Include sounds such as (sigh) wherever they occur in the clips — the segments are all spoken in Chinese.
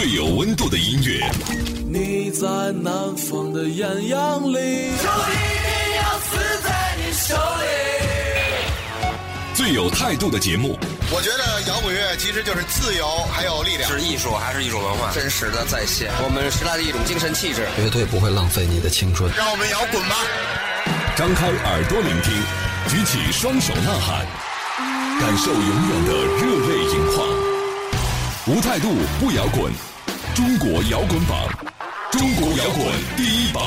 最有温度的音乐，你在南方的艳阳里，就一定要死在你手里。最有态度的节目，我觉得摇滚乐其实就是自由，还有力量。是艺术还是一种文化？真实的再现我们时代的一种精神气质。绝对不会浪费你的青春。让我们摇滚吧！张开耳朵聆听，举起双手呐喊，感受永远的热泪盈眶。无态度不摇滚，中国摇滚榜，中国摇滚第一榜。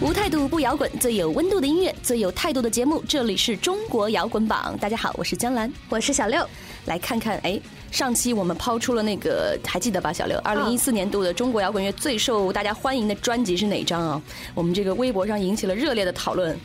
无态度不摇滚，最有温度的音乐，最有态度的节目，这里是中国摇滚榜。大家好，我是江兰，我是小六。来看看，哎，上期我们抛出了那个，还记得吧？小六，二零一四年度的中国摇滚乐最受大家欢迎的专辑是哪张啊？我们这个微博上引起了热烈的讨论。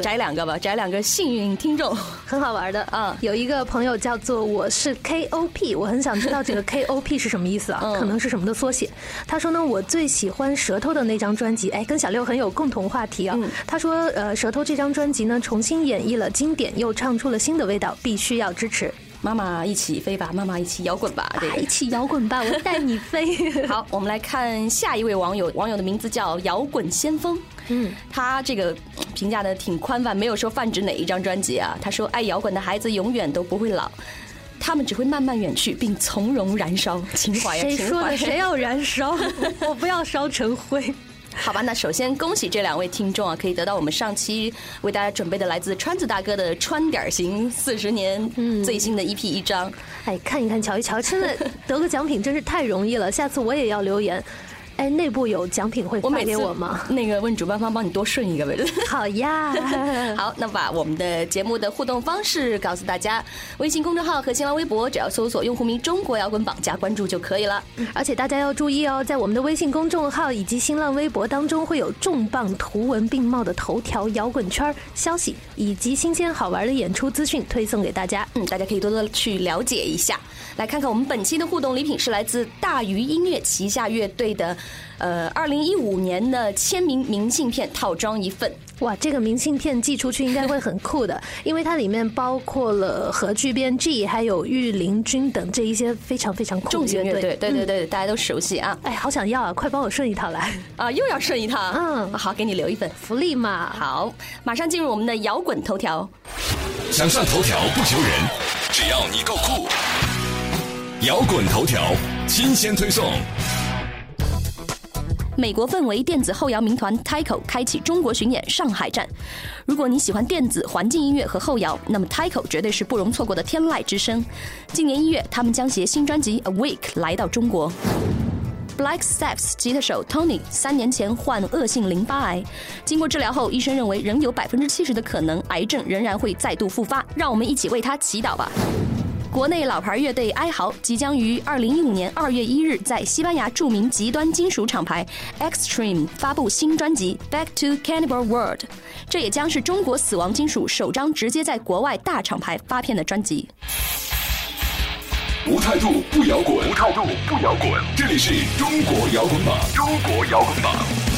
摘两个吧，摘两个幸运听众，(laughs) 很好玩的啊！(laughs) 有一个朋友叫做我是 KOP，我很想知道这个 (laughs) KOP 是什么意思啊？可能是什么的缩写。他说呢，我最喜欢舌头的那张专辑，哎，跟小六很有共同话题啊。他说，呃，舌头这张专辑呢，重新演绎了经典，又唱出了新的味道，必须要支持。妈妈一起飞吧，妈妈一起摇滚吧，一起摇滚吧，(laughs) 我带你飞。(laughs) 好，我们来看下一位网友，网友的名字叫摇滚先锋。嗯，他这个评价的挺宽泛，没有说泛指哪一张专辑啊。他说：“爱摇滚的孩子永远都不会老，他们只会慢慢远去，并从容燃烧情怀呀。”谁说的？谁要燃烧？(laughs) 我不要烧成灰。(laughs) 好吧，那首先恭喜这两位听众啊，可以得到我们上期为大家准备的来自川子大哥的川点行四十年最新的一批一张。哎，看一看，瞧一瞧，真的得个奖品真是太容易了。下次我也要留言。哎，内部有奖品会发给我吗？那个问主办方帮你多顺一个呗。(laughs) 好呀，(laughs) 好，那把我们的节目的互动方式告诉大家：微信公众号和新浪微博，只要搜索用户名“中国摇滚榜”加关注就可以了。而且大家要注意哦，在我们的微信公众号以及新浪微博当中，会有重磅图文并茂的头条摇滚圈消息，以及新鲜好玩的演出资讯推送给大家。嗯，大家可以多多去了解一下。来看看我们本期的互动礼品是来自大鱼音乐旗下乐队的。呃，二零一五年的签名明信片套装一份，哇，这个明信片寄出去应该会很酷的，(laughs) 因为它里面包括了核聚变 G，还有御林军等这一些非常非常重型乐队，对对对，大家都熟悉啊。哎，好想要啊，快帮我顺一套来啊，又要顺一套，嗯，好，给你留一份福利嘛。好，马上进入我们的摇滚头条，想上头条不求人，只要你够酷。摇滚头条新鲜推送。美国氛围电子后摇民团 Tycho 开启中国巡演上海站。如果你喜欢电子环境音乐和后摇，那么 Tycho 绝对是不容错过的天籁之声。今年一月，他们将携新专辑 Awake 来到中国。Black Sabbath 吉他手 Tony 三年前患恶性淋巴癌，经过治疗后，医生认为仍有百分之七十的可能，癌症仍然会再度复发。让我们一起为他祈祷吧。国内老牌乐队哀嚎即将于二零一五年二月一日在西班牙著名极端金属厂牌 Extreme 发布新专辑《Back to Cannibal World》，这也将是中国死亡金属首张直接在国外大厂牌发片的专辑。无态度不摇滚，无态度不摇滚，这里是中国摇滚榜，中国摇滚榜。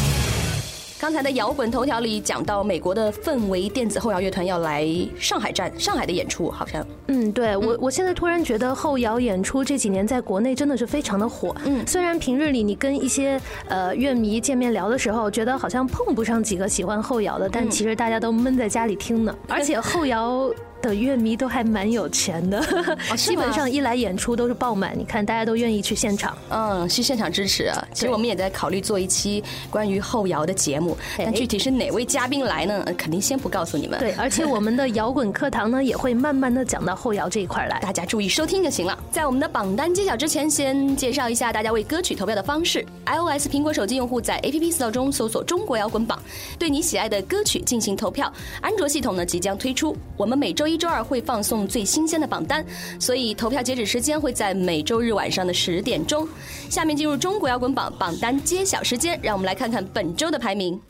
刚才的摇滚头条里讲到，美国的氛围电子后摇乐团要来上海站，上海的演出好像。嗯，对我，我现在突然觉得后摇演出这几年在国内真的是非常的火。嗯，虽然平日里你跟一些呃乐迷见面聊的时候，觉得好像碰不上几个喜欢后摇的，但其实大家都闷在家里听呢，而且后摇。的乐迷都还蛮有钱的，(laughs) 基本上一来演出都是爆满。你看，大家都愿意去现场，嗯，去现场支持。其实我们也在考虑做一期关于后摇的节目，但具体是哪位嘉宾来呢？肯定先不告诉你们。对，而且我们的摇滚课堂呢，也会慢慢的讲到后摇这一块来，大家注意收听就行了。在我们的榜单揭晓之前，先介绍一下大家为歌曲投票的方式：iOS 苹果手机用户在 APP Store 中搜索“中国摇滚榜”，对你喜爱的歌曲进行投票；安卓系统呢，即将推出，我们每周一。一周二会放送最新鲜的榜单，所以投票截止时间会在每周日晚上的十点钟。下面进入中国摇滚榜榜单揭晓时间，让我们来看看本周的排名。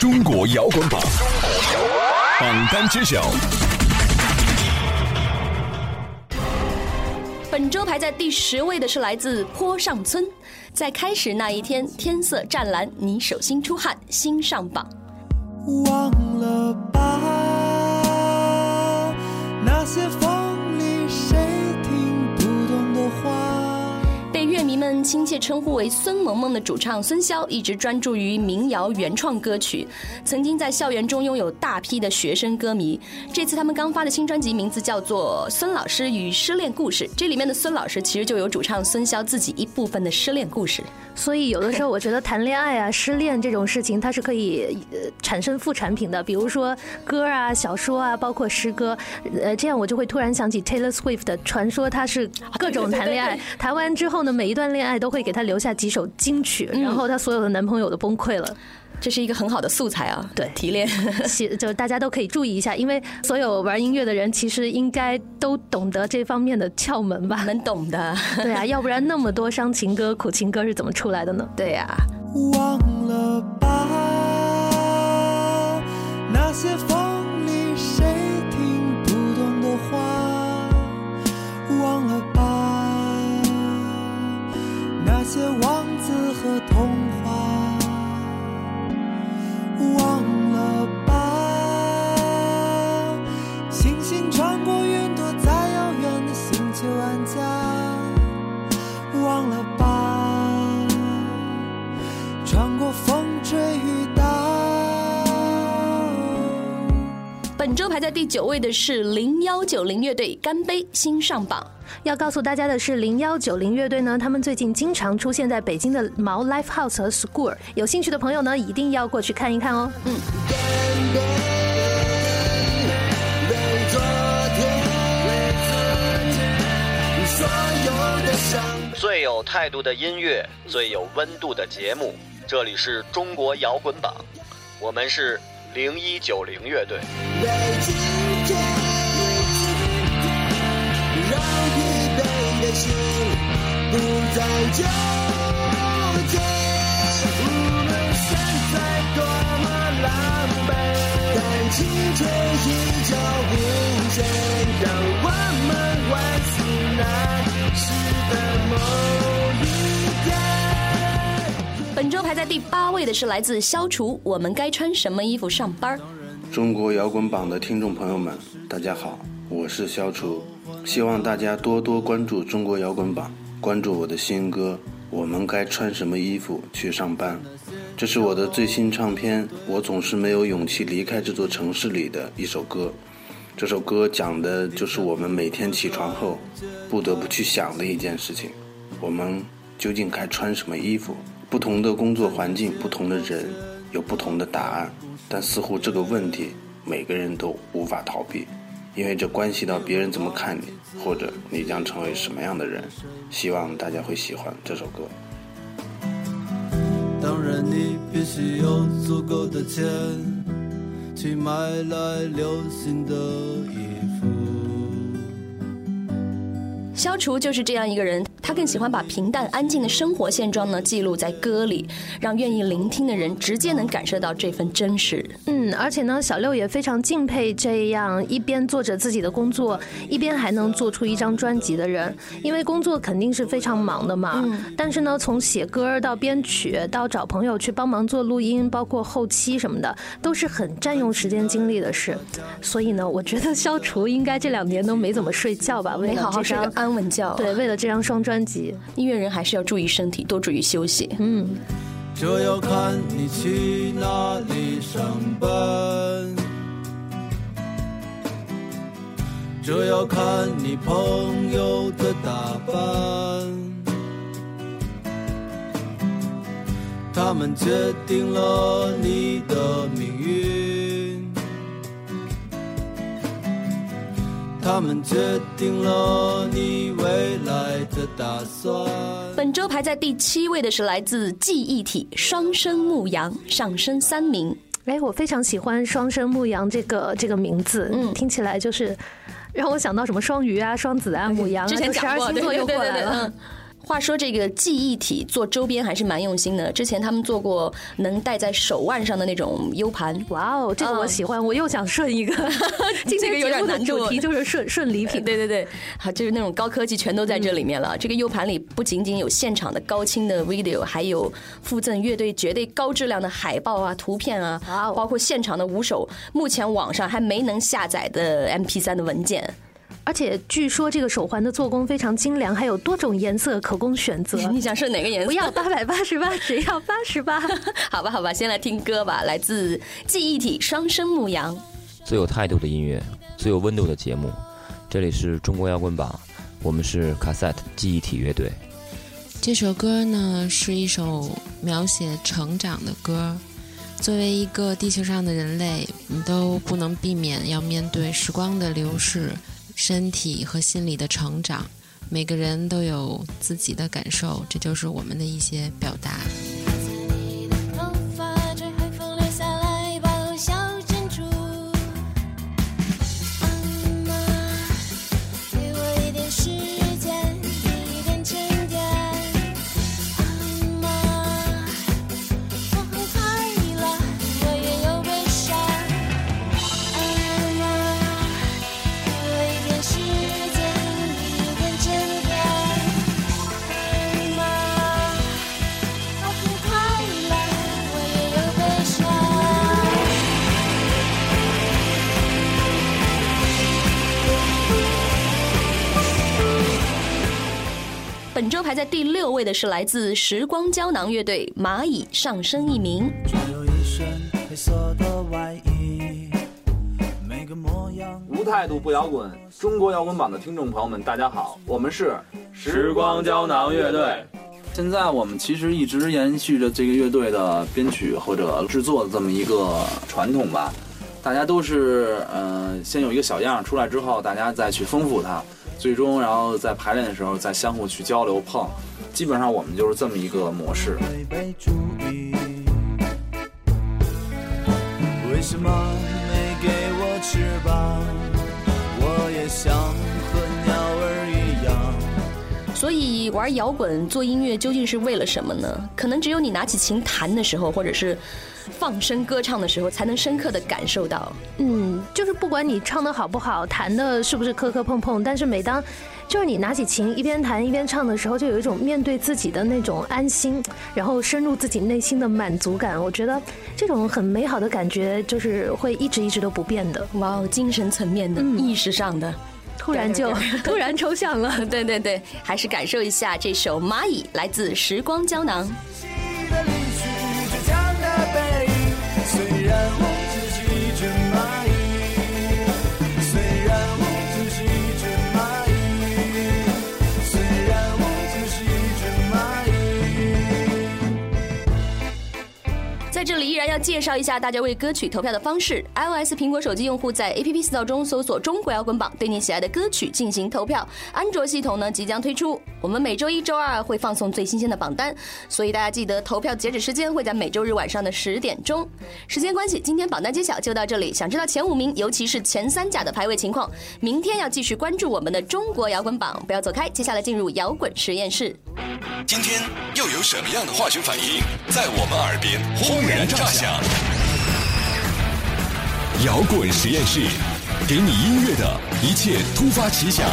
中国摇滚榜榜单揭晓，本周排在第十位的是来自坡上村，在开始那一天，天色湛蓝，你手心出汗，心上榜。忘了吧。那些风们亲切称呼为孙萌萌的主唱孙骁，一直专注于民谣原创歌曲，曾经在校园中拥有大批的学生歌迷。这次他们刚发的新专辑名字叫做《孙老师与失恋故事》，这里面的孙老师其实就有主唱孙骁自己一部分的失恋故事。所以有的时候我觉得谈恋爱啊、失恋这种事情，它是可以呃产生副产品的，比如说歌啊、小说啊，包括诗歌。呃，这样我就会突然想起 Taylor Swift 的传说，他是各种谈恋爱，谈完之后呢，每一段恋爱都会给她留下几首金曲，然后她所有的男朋友都崩溃了。这是一个很好的素材啊，对，提炼，(laughs) 就大家都可以注意一下，因为所有玩音乐的人其实应该都懂得这方面的窍门吧？能懂的，对啊，要不然那么多伤情歌、苦情歌是怎么出来的呢？对呀。忘了吧，那些些王子和童话。忘了吧，星星穿过云朵，在遥远的星球安家。忘了吧，穿过风吹雨打。本周排在第九位的是零幺九零乐队，《干杯》新上榜。要告诉大家的是，零幺九零乐队呢，他们最近经常出现在北京的毛 Live House 和 School，有兴趣的朋友呢，一定要过去看一看哦。嗯。最有态度的音乐，最有温度的节目，这里是中国摇滚榜，我们是零一九零乐队。疲惫的心不再纠结，无论现在多么狼狈，但青春依旧无限，让我们唤醒那时的某一天。本周排在第八位的是来自消除，我们该穿什么衣服上班？中国摇滚榜的听众朋友们，大家好，我是消除。希望大家多多关注中国摇滚榜，关注我的新歌《我们该穿什么衣服去上班》。这是我的最新唱片《我总是没有勇气离开这座城市》里的一首歌。这首歌讲的就是我们每天起床后不得不去想的一件事情：我们究竟该穿什么衣服？不同的工作环境，不同的人，有不同的答案。但似乎这个问题每个人都无法逃避。因为这关系到别人怎么看你，或者你将成为什么样的人。希望大家会喜欢这首歌。当然，你必须有足够的钱，去买来流行的衣服。消除就是这样一个人。他更喜欢把平淡安静的生活现状呢记录在歌里，让愿意聆听的人直接能感受到这份真实。嗯，而且呢，小六也非常敬佩这样一边做着自己的工作，一边还能做出一张专辑的人。因为工作肯定是非常忙的嘛。嗯。但是呢，从写歌到编曲，到找朋友去帮忙做录音，包括后期什么的，都是很占用时间精力的事。所以呢，我觉得消除应该这两年都没怎么睡觉吧，没好好睡个安稳觉。对，为了这张双专。辑，音乐人还是要注意身体，多注意休息。嗯，这要看你去哪里上班，这要看你朋友的打扮，他们决定了你的命运。他们决定了你未来的打算。本周排在第七位的是来自记忆体双生牧羊，上升三名。哎，我非常喜欢双生牧羊这个这个名字，嗯，听起来就是让我想到什么双鱼啊、双子啊、母羊啊，之前讲过，又过来了。话说这个记忆体做周边还是蛮用心的。之前他们做过能戴在手腕上的那种 U 盘。哇哦，这个我喜欢，我又想顺一个。(laughs) 这个有点难主题就是顺顺礼品。(laughs) 对对对，好，就是那种高科技全都在这里面了。这个 U 盘里不仅仅有现场的高清的 video，还有附赠乐队绝对高质量的海报啊、图片啊，包括现场的五首。目前网上还没能下载的 MP3 的文件。而且据说这个手环的做工非常精良，还有多种颜色可供选择。(laughs) 你想是哪个颜色？不要八百八十八，只 (laughs) 要八十八。(laughs) 好吧，好吧，先来听歌吧，来自记忆体双生牧羊。最有态度的音乐，最有温度的节目，这里是中国摇滚榜，我们是卡塞特记忆体乐队。这首歌呢是一首描写成长的歌。作为一个地球上的人类，你都不能避免要面对时光的流逝，身体和心理的成长。每个人都有自己的感受，这就是我们的一些表达。位的是来自时光胶囊乐队《蚂蚁上升一名》。无态度不摇滚，中国摇滚榜的听众朋友们，大家好，我们是时光胶囊乐队。现在我们其实一直延续着这个乐队的编曲或者制作的这么一个传统吧。大家都是呃，先有一个小样出来之后，大家再去丰富它。最终，然后在排练的时候再相互去交流碰，基本上我们就是这么一个模式。为什么没给我翅膀？我也想和鸟儿一样。所以玩摇滚做音乐究竟是为了什么呢？可能只有你拿起琴弹的时候，或者是。放声歌唱的时候，才能深刻的感受到。嗯，就是不管你唱的好不好，弹的是不是磕磕碰碰，但是每当就是你拿起琴一边弹一边唱的时候，就有一种面对自己的那种安心，然后深入自己内心的满足感。我觉得这种很美好的感觉，就是会一直一直都不变的。哇哦，精神层面的、意识上的，突然就 (laughs) 突然抽象了。(laughs) 对对对，还是感受一下这首《蚂蚁》，来自时光胶囊。在这里依然要介绍一下大家为歌曲投票的方式。iOS 苹果手机用户在 App Store 中搜索“中国摇滚榜”，对你喜爱的歌曲进行投票。安卓系统呢即将推出，我们每周一周二会放送最新鲜的榜单，所以大家记得投票截止时间会在每周日晚上的十点钟。时间关系，今天榜单揭晓就到这里。想知道前五名，尤其是前三甲的排位情况，明天要继续关注我们的中国摇滚榜，不要走开。接下来进入摇滚实验室。今天又有什么样的化学反应在我们耳边轰？然炸响！摇滚实验室，给你音乐的一切突发奇想。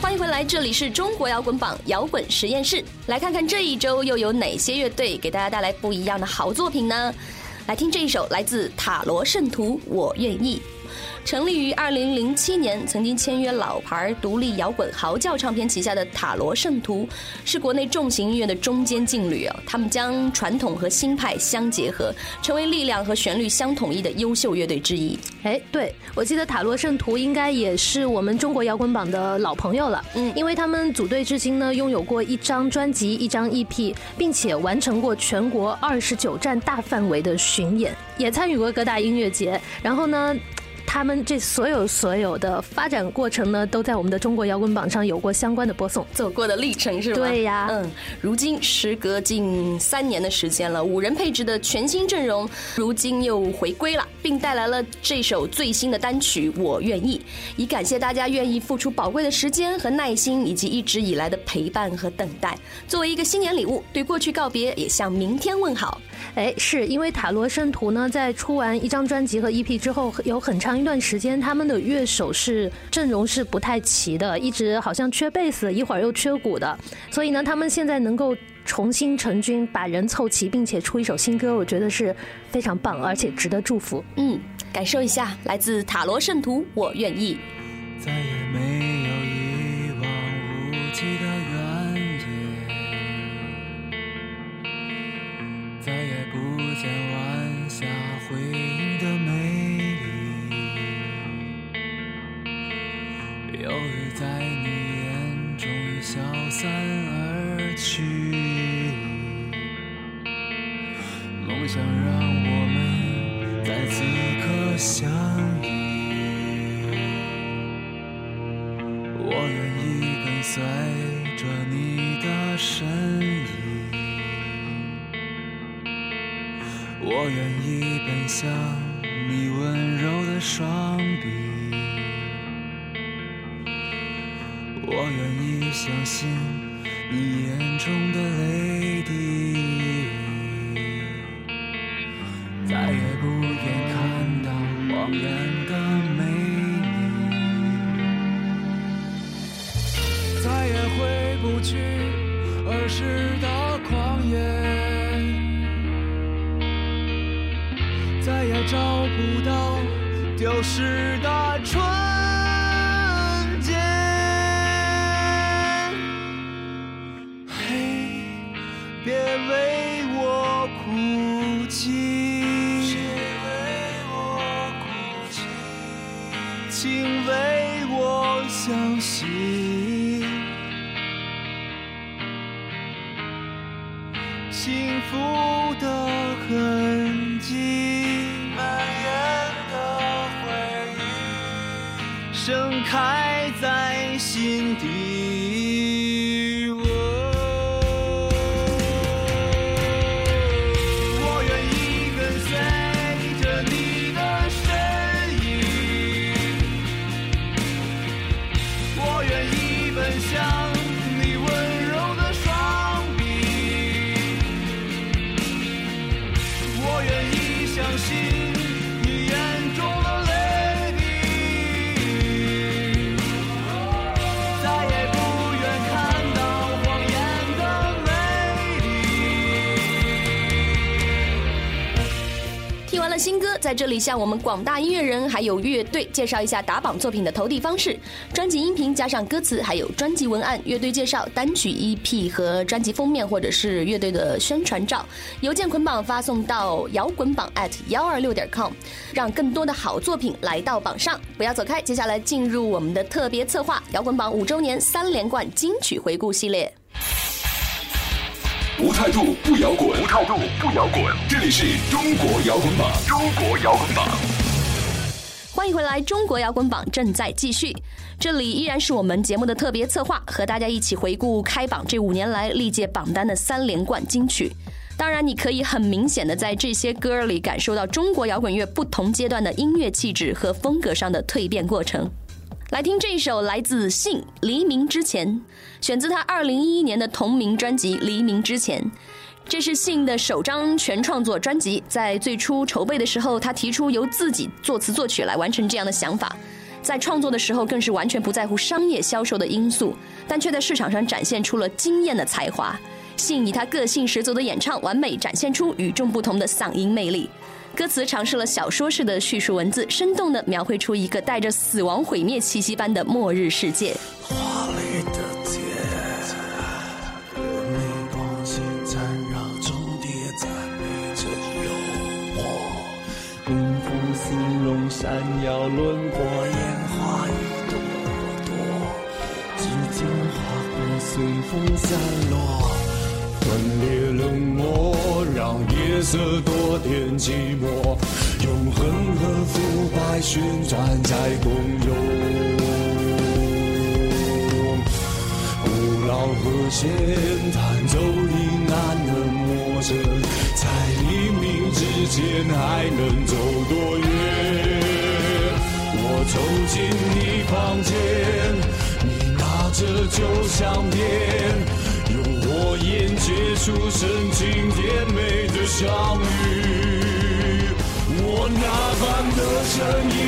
欢迎回来，这里是中国摇滚榜摇滚实验室。来看看这一周又有哪些乐队给大家带来不一样的好作品呢？来听这一首来自塔罗圣徒，《我愿意》。成立于二零零七年，曾经签约老牌独立摇滚嚎叫唱片旗下的塔罗圣徒，是国内重型音乐的中间劲旅哦。他们将传统和新派相结合，成为力量和旋律相统一的优秀乐队之一。哎，对，我记得塔罗圣徒应该也是我们中国摇滚榜的老朋友了。嗯，因为他们组队至今呢，拥有过一张专辑、一张 EP，并且完成过全国二十九站大范围的巡演，也参与过各大音乐节。然后呢？他们这所有所有的发展过程呢，都在我们的中国摇滚榜上有过相关的播送，走过的历程是吧？对呀，嗯，如今时隔近三年的时间了，五人配置的全新阵容，如今又回归了，并带来了这首最新的单曲《我愿意》，以感谢大家愿意付出宝贵的时间和耐心，以及一直以来的陪伴和等待。作为一个新年礼物，对过去告别，也向明天问好。哎，是因为塔罗圣徒呢，在出完一张专辑和 EP 之后，有很长一段时间，他们的乐手是阵容是不太齐的，一直好像缺贝斯，一会儿又缺鼓的，所以呢，他们现在能够重新成军，把人凑齐，并且出一首新歌，我觉得是非常棒，而且值得祝福。嗯。感受一下来自塔罗圣徒，我愿意。再也没有一望无际的原野，再也不见着你的身影，我愿意奔向你温柔的双臂，我愿意相信你眼中的泪滴，再也不愿看到谎言的丢失的纯洁。嘿，别为我哭泣，请在这里向我们广大音乐人还有乐队介绍一下打榜作品的投递方式：专辑音频加上歌词，还有专辑文案、乐队介绍、单曲 EP 和专辑封面或者是乐队的宣传照，邮件捆绑发送到摇滚榜 at 幺二六点 com，让更多的好作品来到榜上。不要走开，接下来进入我们的特别策划——摇滚榜五周年三连冠金曲回顾系列。无态度不摇滚，无态度不摇滚。这里是中国摇滚榜，中国摇滚榜。欢迎回来，中国摇滚榜正在继续。这里依然是我们节目的特别策划，和大家一起回顾开榜这五年来历届榜单的三连冠金曲。当然，你可以很明显的在这些歌里感受到中国摇滚乐不同阶段的音乐气质和风格上的蜕变过程。来听这一首来自信《黎明之前》，选自他二零一一年的同名专辑《黎明之前》。这是信的首张全创作专辑，在最初筹备的时候，他提出由自己作词作曲来完成这样的想法。在创作的时候，更是完全不在乎商业销售的因素，但却在市场上展现出了惊艳的才华。信以他个性十足的演唱，完美展现出与众不同的嗓音魅力。歌词尝试了小说式的叙述文字，生动地描绘出一个带着死亡毁灭气息般的末日世界。华丽的天，没光线缠绕重叠赞美着幽默，冰封丝绒闪耀轮廓，烟花一朵朵，指尖划过随风散落。分裂，夜色多点寂寞，永恒和腐败旋转在共有。古老和弦弹奏阴暗的陌生，在黎明之前还能走多远？我走进你房间，你拿着旧相片。用火焰结出深情甜美的相遇，我呐喊的声音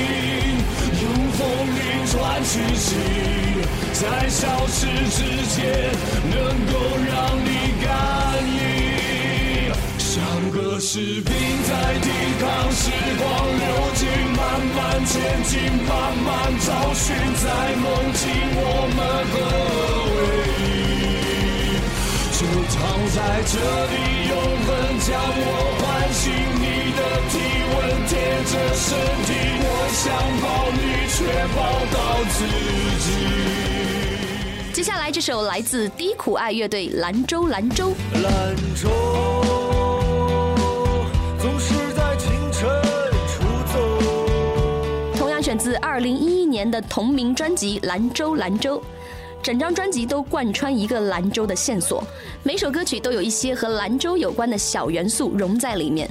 用风铃传讯息，在消失之前能够让你感应，像个士兵在抵抗时光流进。慢慢前进，慢慢找寻，在梦境我们合位。就躺在这里，永恒将我唤醒。你的体温贴着身体，我想抱你，却抱到自己。接下来这首来自低苦爱乐队《兰州兰州》。兰州总是在清晨出走。同样选自二零一一年的同名专辑《兰州兰州》。整张专辑都贯穿一个兰州的线索，每首歌曲都有一些和兰州有关的小元素融在里面。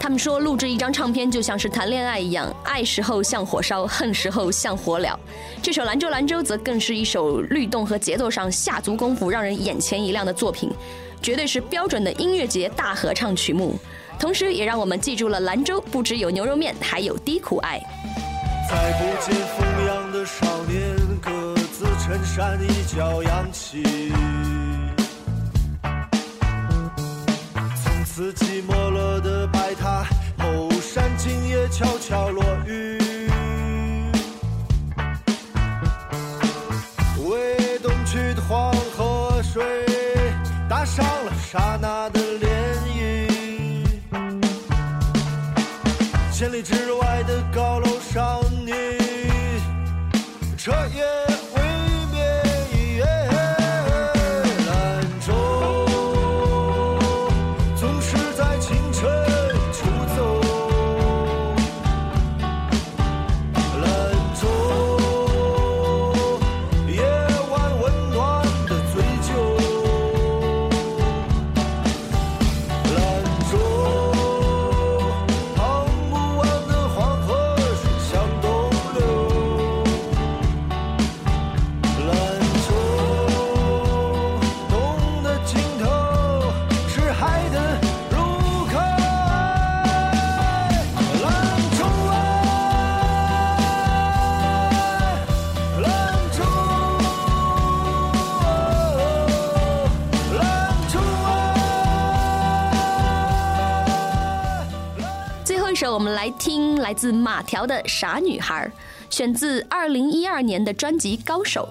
他们说，录制一张唱片就像是谈恋爱一样，爱时候像火烧，恨时候像火燎。这首《兰州兰州》则更是一首律动和节奏上下足功夫、让人眼前一亮的作品，绝对是标准的音乐节大合唱曲目。同时，也让我们记住了兰州不只有牛肉面，还有低苦爱。再不见风扬的少年，衬衫一角扬起。从此寂寞了的白塔，后山今夜悄悄落雨。为东去的黄河水，打上了刹那的涟漪。千里之来自马条的《傻女孩》，选自二零一二年的专辑《高手》。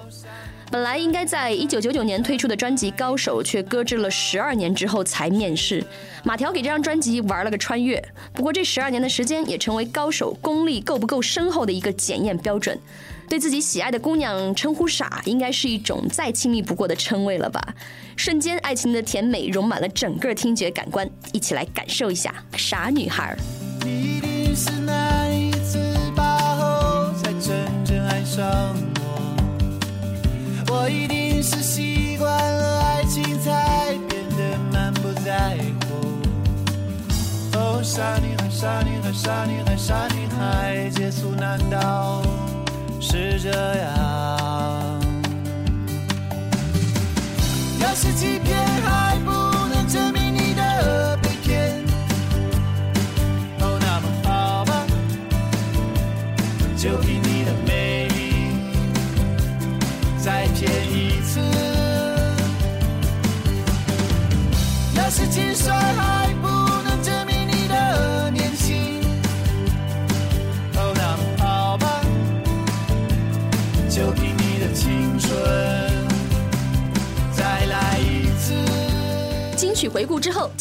本来应该在一九九九年推出的专辑《高手》，却搁置了十二年之后才面世。马条给这张专辑玩了个穿越，不过这十二年的时间也成为高手功力够不够深厚的一个检验标准。对自己喜爱的姑娘称呼傻，应该是一种再亲密不过的称谓了吧？瞬间，爱情的甜美融满了整个听觉感官，一起来感受一下《傻女孩》。是那一次吧后才真正爱上我，我一定是习惯了爱情才变得满不在乎。哦，傻女孩，傻女孩，傻女孩，傻女孩，结束难道是这样？要是欺骗还不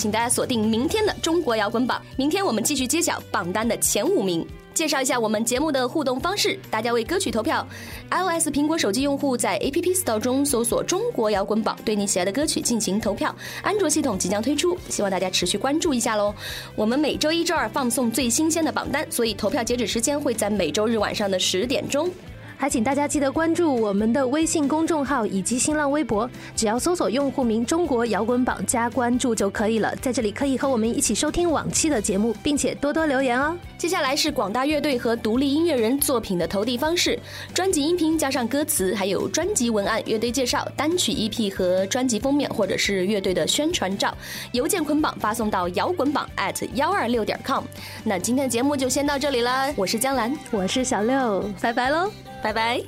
请大家锁定明天的中国摇滚榜。明天我们继续揭晓榜单的前五名。介绍一下我们节目的互动方式：大家为歌曲投票。iOS 苹果手机用户在 App Store 中搜索“中国摇滚榜”，对你喜爱的歌曲进行投票。安卓系统即将推出，希望大家持续关注一下喽。我们每周一、周二放送最新鲜的榜单，所以投票截止时间会在每周日晚上的十点钟。还请大家记得关注我们的微信公众号以及新浪微博，只要搜索用户名“中国摇滚榜”加关注就可以了。在这里可以和我们一起收听往期的节目，并且多多留言哦。接下来是广大乐队和独立音乐人作品的投递方式：专辑音频加上歌词，还有专辑文案、乐队介绍、单曲 EP 和专辑封面，或者是乐队的宣传照，邮件捆绑发送到摇滚榜 at 幺二六点 com。那今天的节目就先到这里了，我是江兰，我是小六，拜拜喽，拜拜。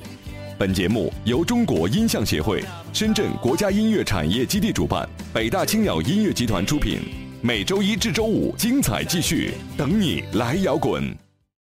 本节目由中国音像协会、深圳国家音乐产业基地主办，北大青鸟音乐集团出品。每周一至周五，精彩继续，等你来摇滚。